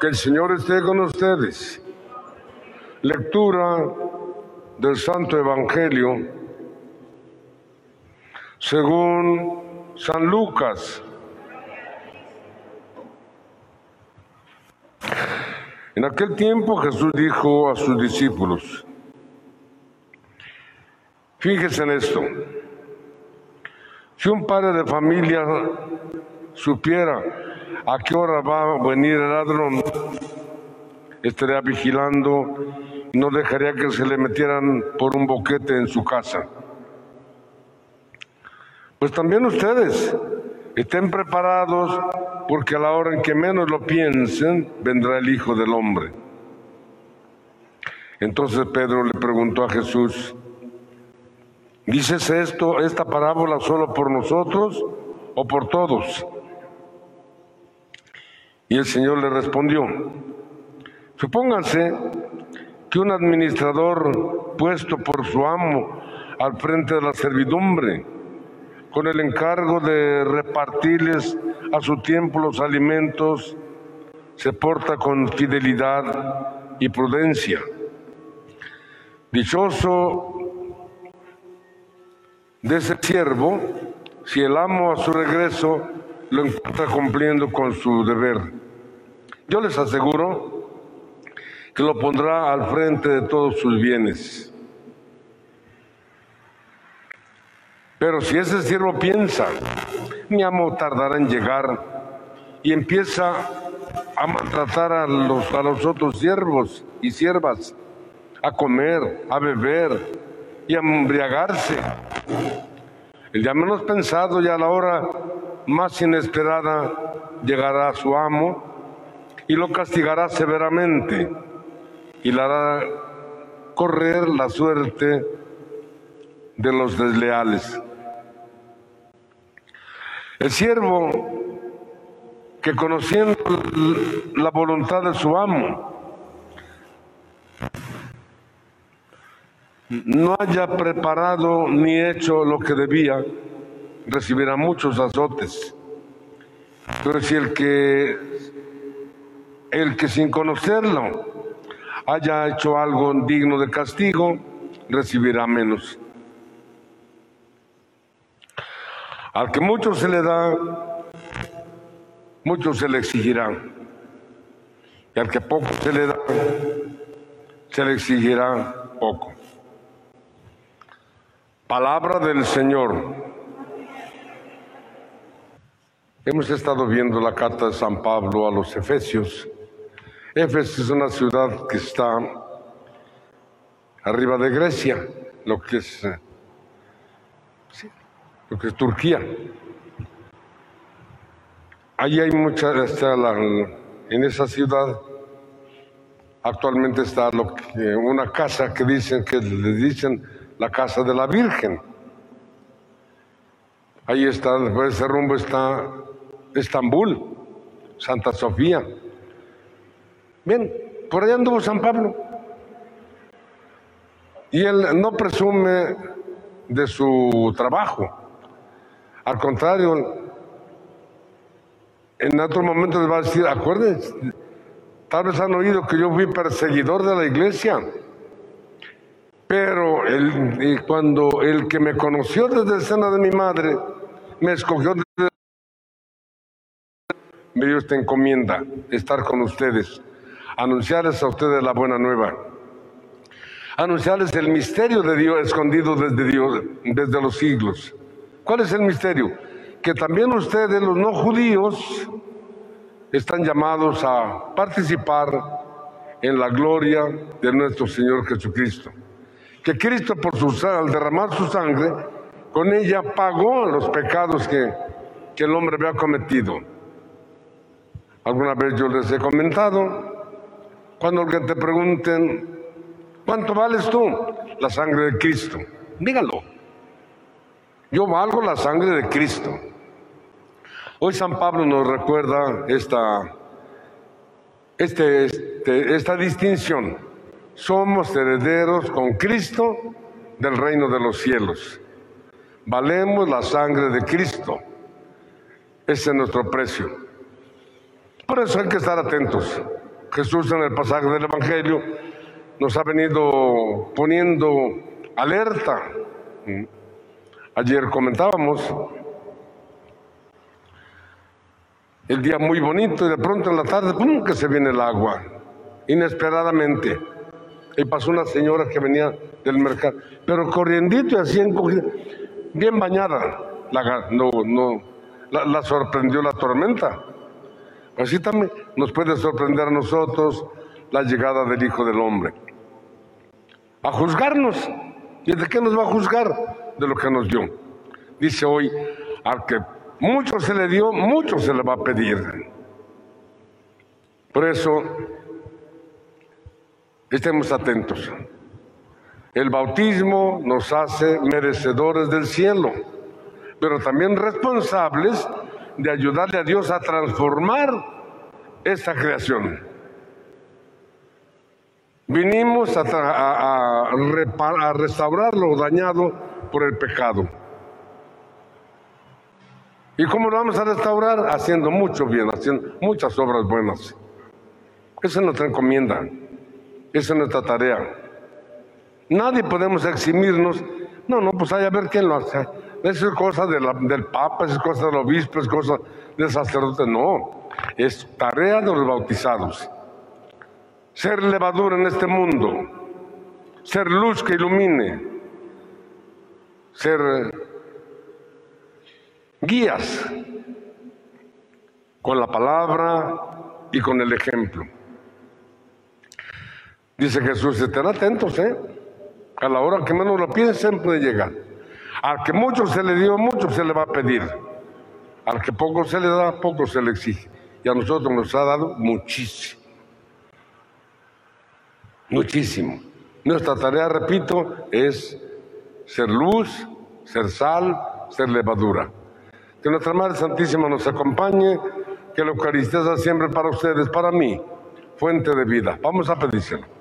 Que el Señor esté con ustedes. Lectura del Santo Evangelio según San Lucas. En aquel tiempo Jesús dijo a sus discípulos, fíjense en esto, si un padre de familia supiera a qué hora va a venir el ladrón, estaría vigilando, no dejaría que se le metieran por un boquete en su casa. Pues también ustedes estén preparados porque a la hora en que menos lo piensen, vendrá el Hijo del Hombre. Entonces Pedro le preguntó a Jesús, ¿dices esto, esta parábola solo por nosotros o por todos? Y el Señor le respondió, supónganse que un administrador puesto por su amo al frente de la servidumbre, con el encargo de repartirles a su tiempo los alimentos, se porta con fidelidad y prudencia. Dichoso de ese siervo si el amo a su regreso lo encuentra cumpliendo con su deber. Yo les aseguro que lo pondrá al frente de todos sus bienes. Pero si ese siervo piensa, mi amo tardará en llegar y empieza a maltratar a los, a los otros siervos y siervas, a comer, a beber y embriagarse. El día menos pensado y a la hora más inesperada llegará su amo y lo castigará severamente y le hará correr la suerte de los desleales. El siervo que conociendo la voluntad de su amo no haya preparado ni hecho lo que debía, recibirá muchos azotes. Pero si el que el que sin conocerlo haya hecho algo digno de castigo, recibirá menos. Al que mucho se le da, mucho se le exigirá. Y al que poco se le da, se le exigirá poco. Palabra del Señor. Hemos estado viendo la carta de San Pablo a los Efesios. Éfeso es una ciudad que está arriba de Grecia, lo que es, eh, lo que es Turquía. Allí hay mucha, está la, en esa ciudad actualmente está lo que, una casa que dicen que le dicen la casa de la Virgen. Ahí está, por ese rumbo está Estambul, Santa Sofía. Bien, por allá anduvo San Pablo. Y él no presume de su trabajo. Al contrario, en otro momento les va a decir, acuérdense, tal vez han oído que yo fui perseguidor de la iglesia. Pero el, cuando el que me conoció desde el seno de mi madre me escogió desde me dio esta encomienda, estar con ustedes, anunciarles a ustedes la buena nueva, anunciarles el misterio de Dios escondido desde Dios, desde los siglos. ¿Cuál es el misterio? Que también ustedes, los no judíos, están llamados a participar en la gloria de nuestro Señor Jesucristo. Que Cristo por su al derramar su sangre, con ella pagó los pecados que, que el hombre había cometido. Alguna vez yo les he comentado, cuando alguien te pregunten, ¿cuánto vales tú? La sangre de Cristo. Dígalo. Yo valgo la sangre de Cristo. Hoy San Pablo nos recuerda esta, este, este, esta distinción. Somos herederos con Cristo del reino de los cielos. Valemos la sangre de Cristo. Ese es nuestro precio. Por eso hay que estar atentos. Jesús en el pasaje del Evangelio nos ha venido poniendo alerta. Ayer comentábamos el día muy bonito y de pronto en la tarde, ¡pum!, que se viene el agua, inesperadamente. Y pasó una señora que venía del mercado, pero corriendito y así encogida, bien bañada. La, no, no, la, sorprendió la tormenta. Así también nos puede sorprender a nosotros la llegada del Hijo del Hombre. A juzgarnos. ¿Y de qué nos va a juzgar? De lo que nos dio. Dice hoy, al que mucho se le dio, mucho se le va a pedir. Por eso, estemos atentos. El bautismo nos hace merecedores del cielo, pero también responsables de ayudarle a Dios a transformar esta creación. Vinimos a, restaurar lo dañado por el pecado. ¿Y cómo lo vamos a restaurar? Haciendo mucho bien, haciendo muchas obras buenas. Esa es nuestra encomienda, esa es nuestra tarea. Nadie podemos eximirnos. No, no, pues hay a ver quién lo hace. Eso es cosa del Papa, es cosa del obispo, es cosa del sacerdote. No, es tarea de los bautizados. Ser levadura en este mundo, ser luz que ilumine, ser guías con la palabra y con el ejemplo. Dice Jesús, estén atentos, ¿eh? A la hora que menos lo piensen puede llegar. Al que mucho se le dio, mucho se le va a pedir. Al que poco se le da, poco se le exige. Y a nosotros nos ha dado muchísimo. Muchísimo. Nuestra tarea, repito, es ser luz, ser sal, ser levadura. Que nuestra Madre Santísima nos acompañe, que la Eucaristía sea siempre para ustedes, para mí, fuente de vida. Vamos a pedírselo.